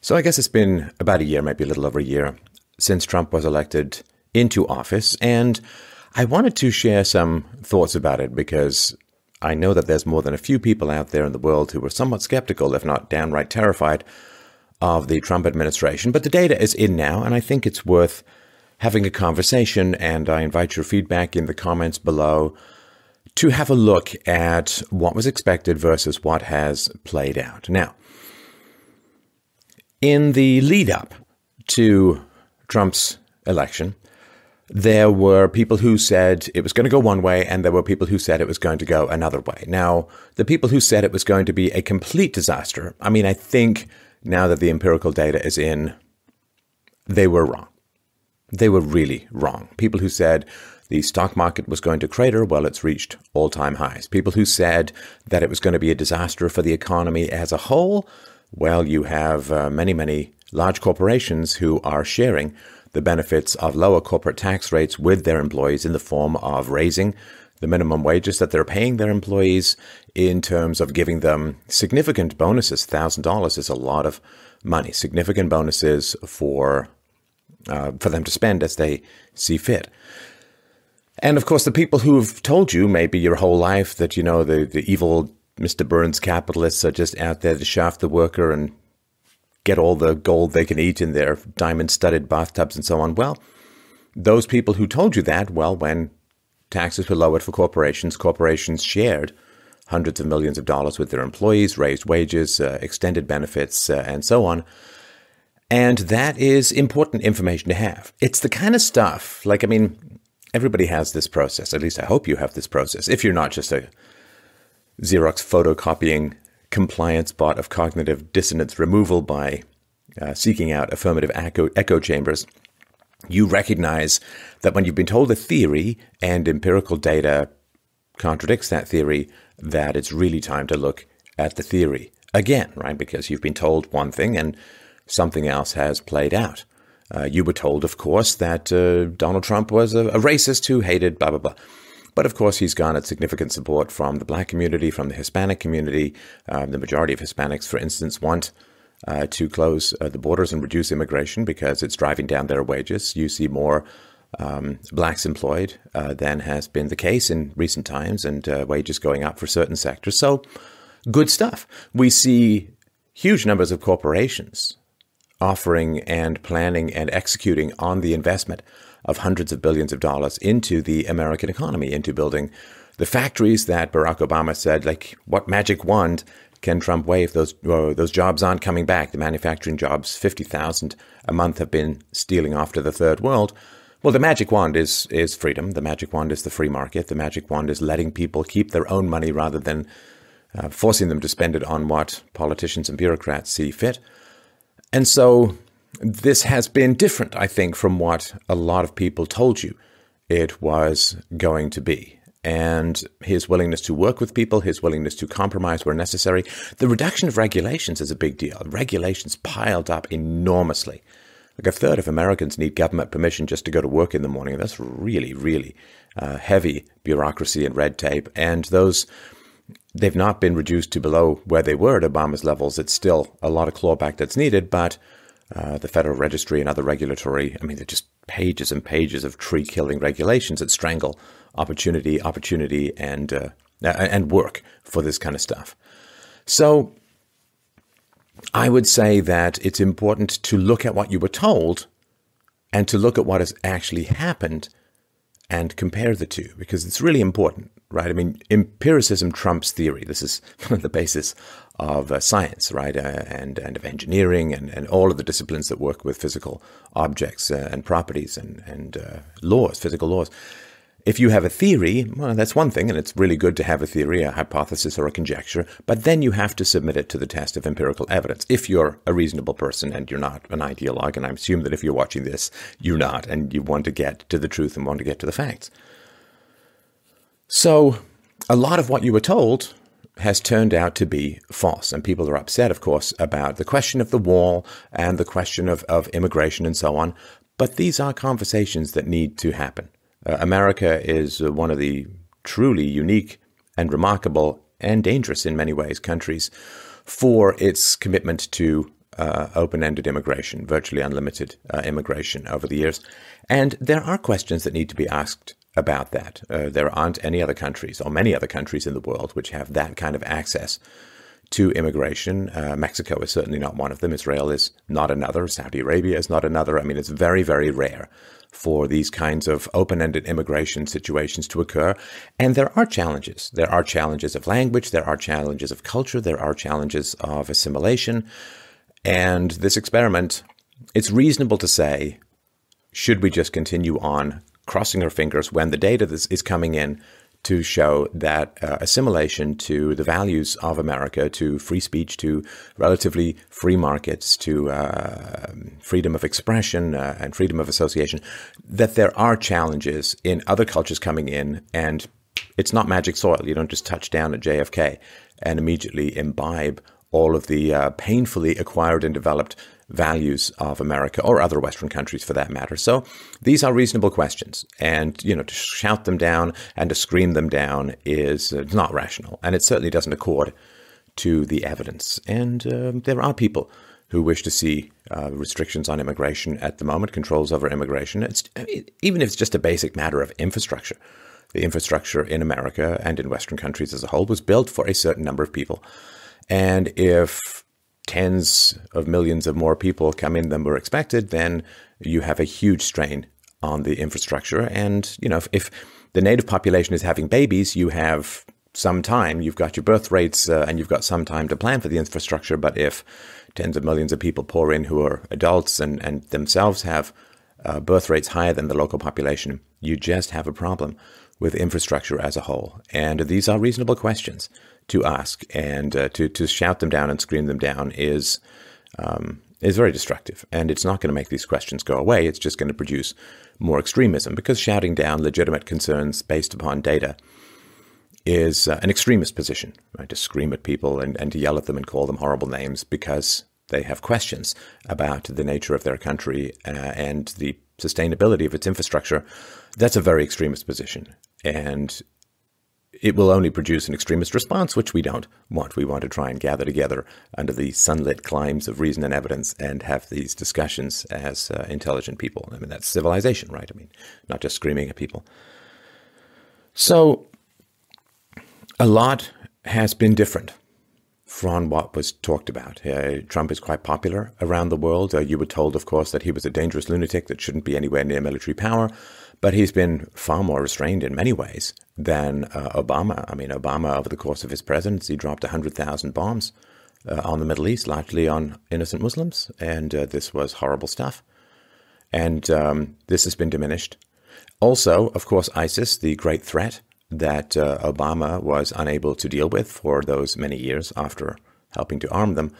So I guess it's been about a year, maybe a little over a year, since Trump was elected into office. And I wanted to share some thoughts about it because I know that there's more than a few people out there in the world who were somewhat skeptical, if not downright terrified, of the Trump administration. But the data is in now, and I think it's worth having a conversation. And I invite your feedback in the comments below to have a look at what was expected versus what has played out. Now, in the lead up to Trump's election, there were people who said it was going to go one way, and there were people who said it was going to go another way. Now, the people who said it was going to be a complete disaster, I mean, I think now that the empirical data is in, they were wrong. They were really wrong. People who said the stock market was going to crater, well, it's reached all time highs. People who said that it was going to be a disaster for the economy as a whole, well, you have uh, many, many large corporations who are sharing the benefits of lower corporate tax rates with their employees in the form of raising the minimum wages that they're paying their employees in terms of giving them significant bonuses. $1,000 is a lot of money, significant bonuses for, uh, for them to spend as they see fit. And of course, the people who've told you maybe your whole life that, you know, the, the evil Mr. Burns capitalists are just out there to shaft the worker and get all the gold they can eat in their diamond studded bathtubs and so on. Well, those people who told you that, well, when taxes were lowered for corporations, corporations shared hundreds of millions of dollars with their employees, raised wages, uh, extended benefits, uh, and so on. And that is important information to have. It's the kind of stuff, like, I mean, everybody has this process. At least I hope you have this process. If you're not just a Xerox photocopying compliance bot of cognitive dissonance removal by uh, seeking out affirmative echo, echo chambers, you recognize that when you've been told a theory and empirical data contradicts that theory, that it's really time to look at the theory again, right? Because you've been told one thing and something else has played out. Uh, you were told, of course, that uh, Donald Trump was a, a racist who hated blah, blah, blah. But of course, he's garnered significant support from the black community, from the Hispanic community. Um, the majority of Hispanics, for instance, want uh, to close uh, the borders and reduce immigration because it's driving down their wages. You see more um, blacks employed uh, than has been the case in recent times, and uh, wages going up for certain sectors. So, good stuff. We see huge numbers of corporations offering and planning and executing on the investment of hundreds of billions of dollars into the American economy, into building the factories that Barack Obama said, like, what magic wand can Trump wave? Those uh, those jobs aren't coming back. The manufacturing jobs, fifty thousand a month, have been stealing off to the third world. Well, the magic wand is is freedom. The magic wand is the free market. The magic wand is letting people keep their own money rather than uh, forcing them to spend it on what politicians and bureaucrats see fit. And so this has been different, I think, from what a lot of people told you it was going to be. And his willingness to work with people, his willingness to compromise where necessary. The reduction of regulations is a big deal. Regulations piled up enormously. Like a third of Americans need government permission just to go to work in the morning. That's really, really uh, heavy bureaucracy and red tape. And those, they've not been reduced to below where they were at Obama's levels. It's still a lot of clawback that's needed, but uh, the Federal Registry and other regulatory, I mean, they're just pages and pages of tree killing regulations that strangle opportunity, opportunity, and uh, and work for this kind of stuff. So, I would say that it's important to look at what you were told, and to look at what has actually happened, and compare the two because it's really important right? I mean, empiricism trumps theory. This is the basis of uh, science, right? Uh, and, and of engineering and, and all of the disciplines that work with physical objects uh, and properties and, and uh, laws, physical laws. If you have a theory, well, that's one thing, and it's really good to have a theory, a hypothesis, or a conjecture, but then you have to submit it to the test of empirical evidence. If you're a reasonable person and you're not an ideologue, and I assume that if you're watching this, you're not, and you want to get to the truth and want to get to the facts. So, a lot of what you were told has turned out to be false. And people are upset, of course, about the question of the wall and the question of, of immigration and so on. But these are conversations that need to happen. Uh, America is uh, one of the truly unique and remarkable and dangerous in many ways countries for its commitment to uh, open ended immigration, virtually unlimited uh, immigration over the years. And there are questions that need to be asked about that. Uh, there aren't any other countries, or many other countries in the world, which have that kind of access to immigration. Uh, Mexico is certainly not one of them. Israel is not another. Saudi Arabia is not another. I mean, it's very, very rare for these kinds of open ended immigration situations to occur. And there are challenges. There are challenges of language, there are challenges of culture, there are challenges of assimilation. And this experiment, it's reasonable to say, should we just continue on crossing our fingers when the data is coming in to show that uh, assimilation to the values of America, to free speech, to relatively free markets, to uh, freedom of expression uh, and freedom of association, that there are challenges in other cultures coming in, and it's not magic soil. You don't just touch down at JFK and immediately imbibe all of the uh, painfully acquired and developed values of America or other Western countries for that matter. So these are reasonable questions. And, you know, to shout them down and to scream them down is uh, not rational. And it certainly doesn't accord to the evidence. And uh, there are people who wish to see uh, restrictions on immigration at the moment, controls over immigration. It's, even if it's just a basic matter of infrastructure. The infrastructure in America and in Western countries as a whole was built for a certain number of people. And if tens of millions of more people come in than were expected, then you have a huge strain on the infrastructure. And, you know, if, if the native population is having babies, you have some time. You've got your birth rates uh, and you've got some time to plan for the infrastructure. But if tens of millions of people pour in who are adults and, and themselves have uh, birth rates higher than the local population, you just have a problem with infrastructure as a whole. And these are reasonable questions to ask, and uh, to to shout them down and scream them down is um, is very destructive, and it's not going to make these questions go away. It's just going to produce more extremism because shouting down legitimate concerns based upon data is uh, an extremist position, right? To scream at people and, and to yell at them and call them horrible names because they have questions about the nature of their country uh, and the sustainability of its infrastructure. That's a very extremist position. And it will only produce an extremist response, which we don't want. We want to try and gather together under the sunlit climes of reason and evidence and have these discussions as uh, intelligent people. I mean, that's civilization, right? I mean, not just screaming at people. So, a lot has been different from what was talked about. Uh, Trump is quite popular around the world. Uh, you were told, of course, that he was a dangerous lunatic that shouldn't be anywhere near military power. But he's been far more restrained in many ways than uh, Obama. I mean, Obama, over the course of his presidency, dropped 100,000 bombs uh, on the Middle East, largely on innocent Muslims. And uh, this was horrible stuff. And um, this has been diminished. Also, of course, ISIS, the great threat that uh, Obama was unable to deal with for those many years after helping to arm them.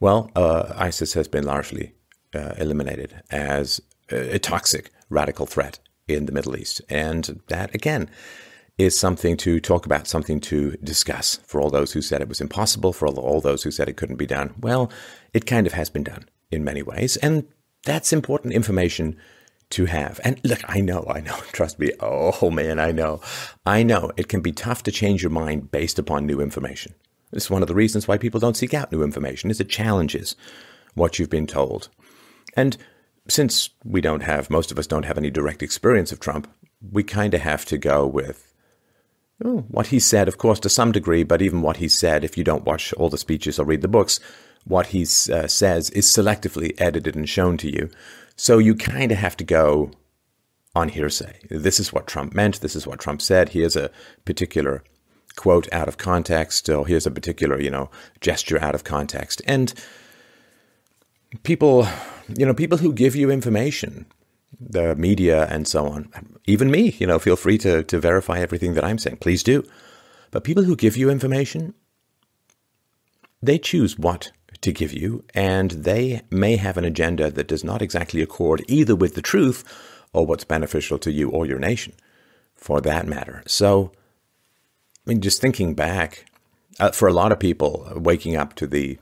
Well, uh, ISIS has been largely uh, eliminated as a toxic radical threat in the Middle East. And that, again, is something to talk about, something to discuss for all those who said it was impossible, for all, those who said it couldn't be done. Well, it kind of has been done in many ways. And that's important information to have. And look, I know, I know, trust me. Oh man, I know. I know it can be tough to change your mind based upon new information. It's one of the reasons why people don't seek out new information is it challenges what you've been told. And since we don't have, most of us don't have any direct experience of Trump, we kind of have to go with oh, what he said, of course, to some degree, but even what he said, if you don't watch all the speeches or read the books, what he uh, says is selectively edited and shown to you. So you kind of have to go on hearsay. This is what Trump meant. This is what Trump said. Here's a particular quote out of context, or here's a particular, you know, gesture out of context. And people, you know, people who give you information, the media and so on, even me, you know, feel free to, to verify everything that I'm saying. Please do. But people who give you information, they choose what to give you, and they may have an agenda that does not exactly accord either with the truth or what's beneficial to you or your nation, for that matter. So, I mean, just thinking back, uh, for a lot of people, waking up to the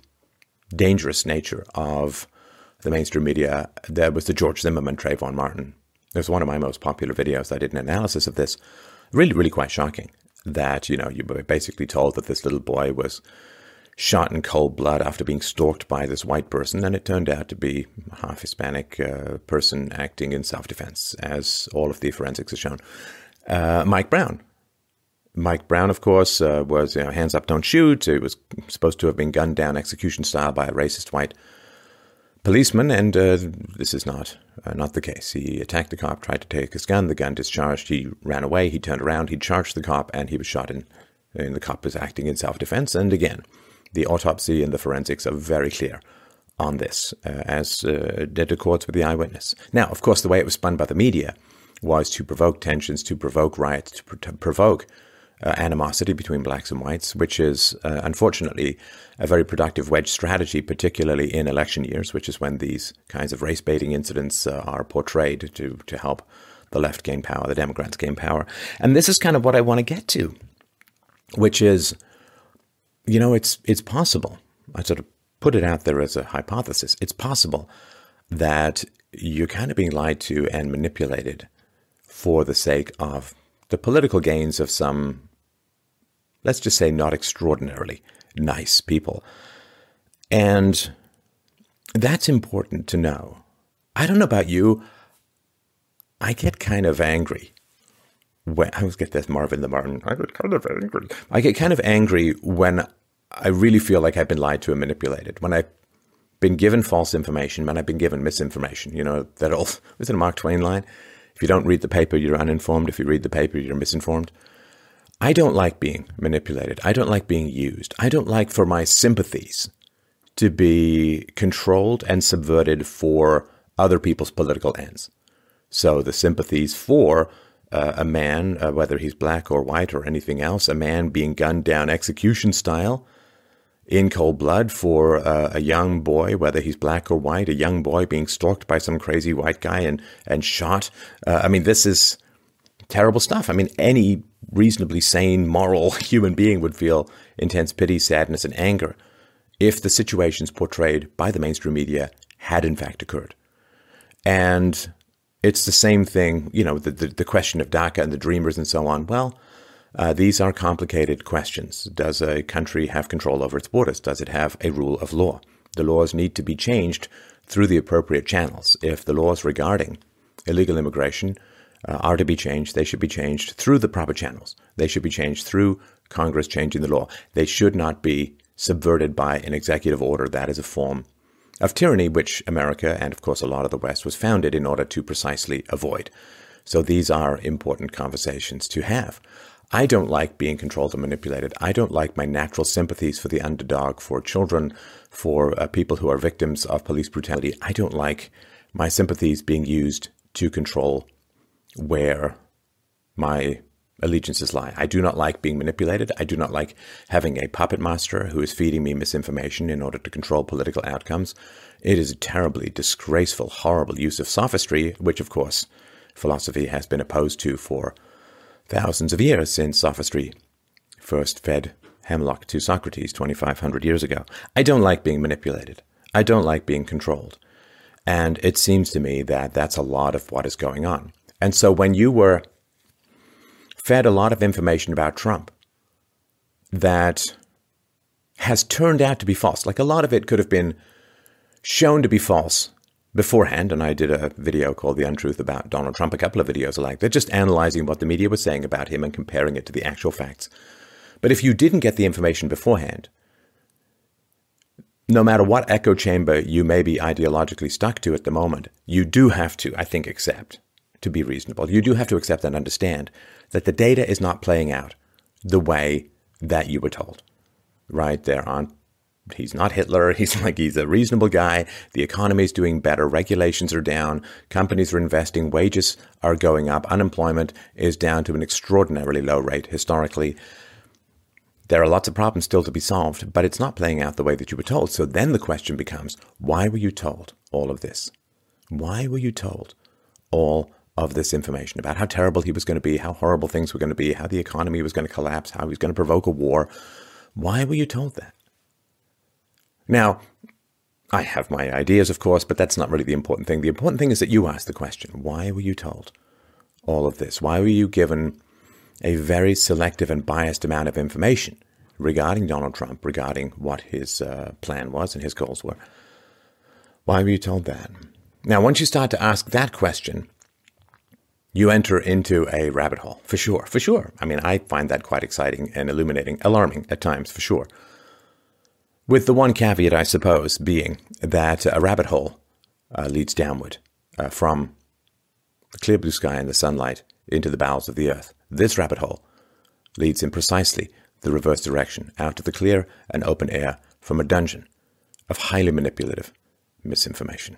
dangerous nature of the mainstream media, there was the George Zimmerman, Trayvon Martin. It was one of my most popular videos. I did an analysis of this. Really, really quite shocking that, you know, you were basically told that this little boy was shot in cold blood after being stalked by this white person, and it turned out to be a half Hispanic uh, person acting in self defense, as all of the forensics have shown. Uh, Mike Brown. Mike Brown, of course, uh, was you know, hands up, don't shoot. It was supposed to have been gunned down execution style by a racist white policeman, and uh, this is not uh, not the case. He attacked the cop, tried to take his gun. The gun discharged. He ran away. He turned around. He charged the cop, and he was shot in. And the cop was acting in self defense. And again, the autopsy and the forensics are very clear on this, uh, as uh, did accords with the eyewitness. Now, of course, the way it was spun by the media was to provoke tensions, to provoke riots, to, pro- to provoke uh, animosity between blacks and whites, which is uh, unfortunately a very productive wedge strategy, particularly in election years, which is when these kinds of race baiting incidents uh, are portrayed to, to help the left gain power, the Democrats gain power. And this is kind of what I want to get to, which is you know, it's it's possible. I sort of put it out there as a hypothesis. It's possible that you're kind of being lied to and manipulated for the sake of the political gains of some, let's just say, not extraordinarily nice people. And that's important to know. I don't know about you. I get kind of angry when I always get this Marvin the Martian. I get kind of angry. I get kind of angry when I really feel like I've been lied to and manipulated. When I've been given false information, when I've been given misinformation. You know that old was it a Mark Twain line? If you don't read the paper, you're uninformed. If you read the paper, you're misinformed. I don't like being manipulated. I don't like being used. I don't like for my sympathies to be controlled and subverted for other people's political ends. So the sympathies for uh, a man, uh, whether he's black or white or anything else, a man being gunned down execution style in cold blood for uh, a young boy, whether he's black or white, a young boy being stalked by some crazy white guy and, and shot. Uh, I mean, this is terrible stuff. I mean, any reasonably sane, moral human being would feel intense pity, sadness, and anger if the situations portrayed by the mainstream media had in fact occurred. And it's the same thing, you know, the, the, the, question of DACA and the dreamers and so on. Well, uh, these are complicated questions. Does a country have control over its borders? Does it have a rule of law? The laws need to be changed through the appropriate channels. If the laws regarding illegal immigration uh, are to be changed, they should be changed through the proper channels. They should be changed through Congress changing the law. They should not be subverted by an executive order that is a form of tyranny, which America and, of course, a lot of the West was founded in order to precisely avoid. So these are important conversations to have. I don't like being controlled and manipulated. I don't like my natural sympathies for the underdog, for children, for uh, people who are victims of police brutality. I don't like my sympathies being used to control where my allegiances lie. I do not like being manipulated. I do not like having a puppet master who is feeding me misinformation in order to control political outcomes. It is a terribly disgraceful, horrible use of sophistry, which, of course, philosophy has been opposed to for thousands of years since sophistry first fed hemlock to Socrates 2,500 years ago. I don't like being manipulated. I don't like being controlled. And it seems to me that that's a lot of what is going on. And so when you were fed a lot of information about Trump that has turned out to be false. Like a lot of it could have been shown to be false beforehand. And I did a video called The Untruth about Donald Trump, a couple of videos like They're just analyzing what the media was saying about him and comparing it to the actual facts. But if you didn't get the information beforehand, no matter what echo chamber you may be ideologically stuck to at the moment, you do have to, I think, accept to be reasonable. You do have to accept and understand that the data is not playing out the way that you were told. Right? There aren't he's not Hitler. He's like he's a reasonable guy. The economy is doing better. Regulations are down. Companies are investing. Wages are going up. Unemployment is down to an extraordinarily low rate historically. There are lots of problems still to be solved, but it's not playing out the way that you were told. So then the question becomes, why were you told all of this? Why were you told all of this information about how terrible he was going to be, how horrible things were going to be, how the economy was going to collapse, how he was going to provoke a war. Why were you told that? Now, I have my ideas, of course, but that's not really the important thing. The important thing is that you ask the question why were you told all of this? Why were you given a very selective and biased amount of information regarding Donald Trump, regarding what his uh, plan was and his goals were. Why were you told that? Now, once you start to ask that question, you enter into a rabbit hole, for sure, for sure. I mean, I find that quite exciting and illuminating, alarming at times, for sure. With the one caveat, I suppose, being that a rabbit hole uh, leads downward uh, from the clear blue sky and the sunlight into the bowels of the earth. This rabbit hole leads in precisely the reverse direction, out to the clear and open air from a dungeon of highly manipulative misinformation.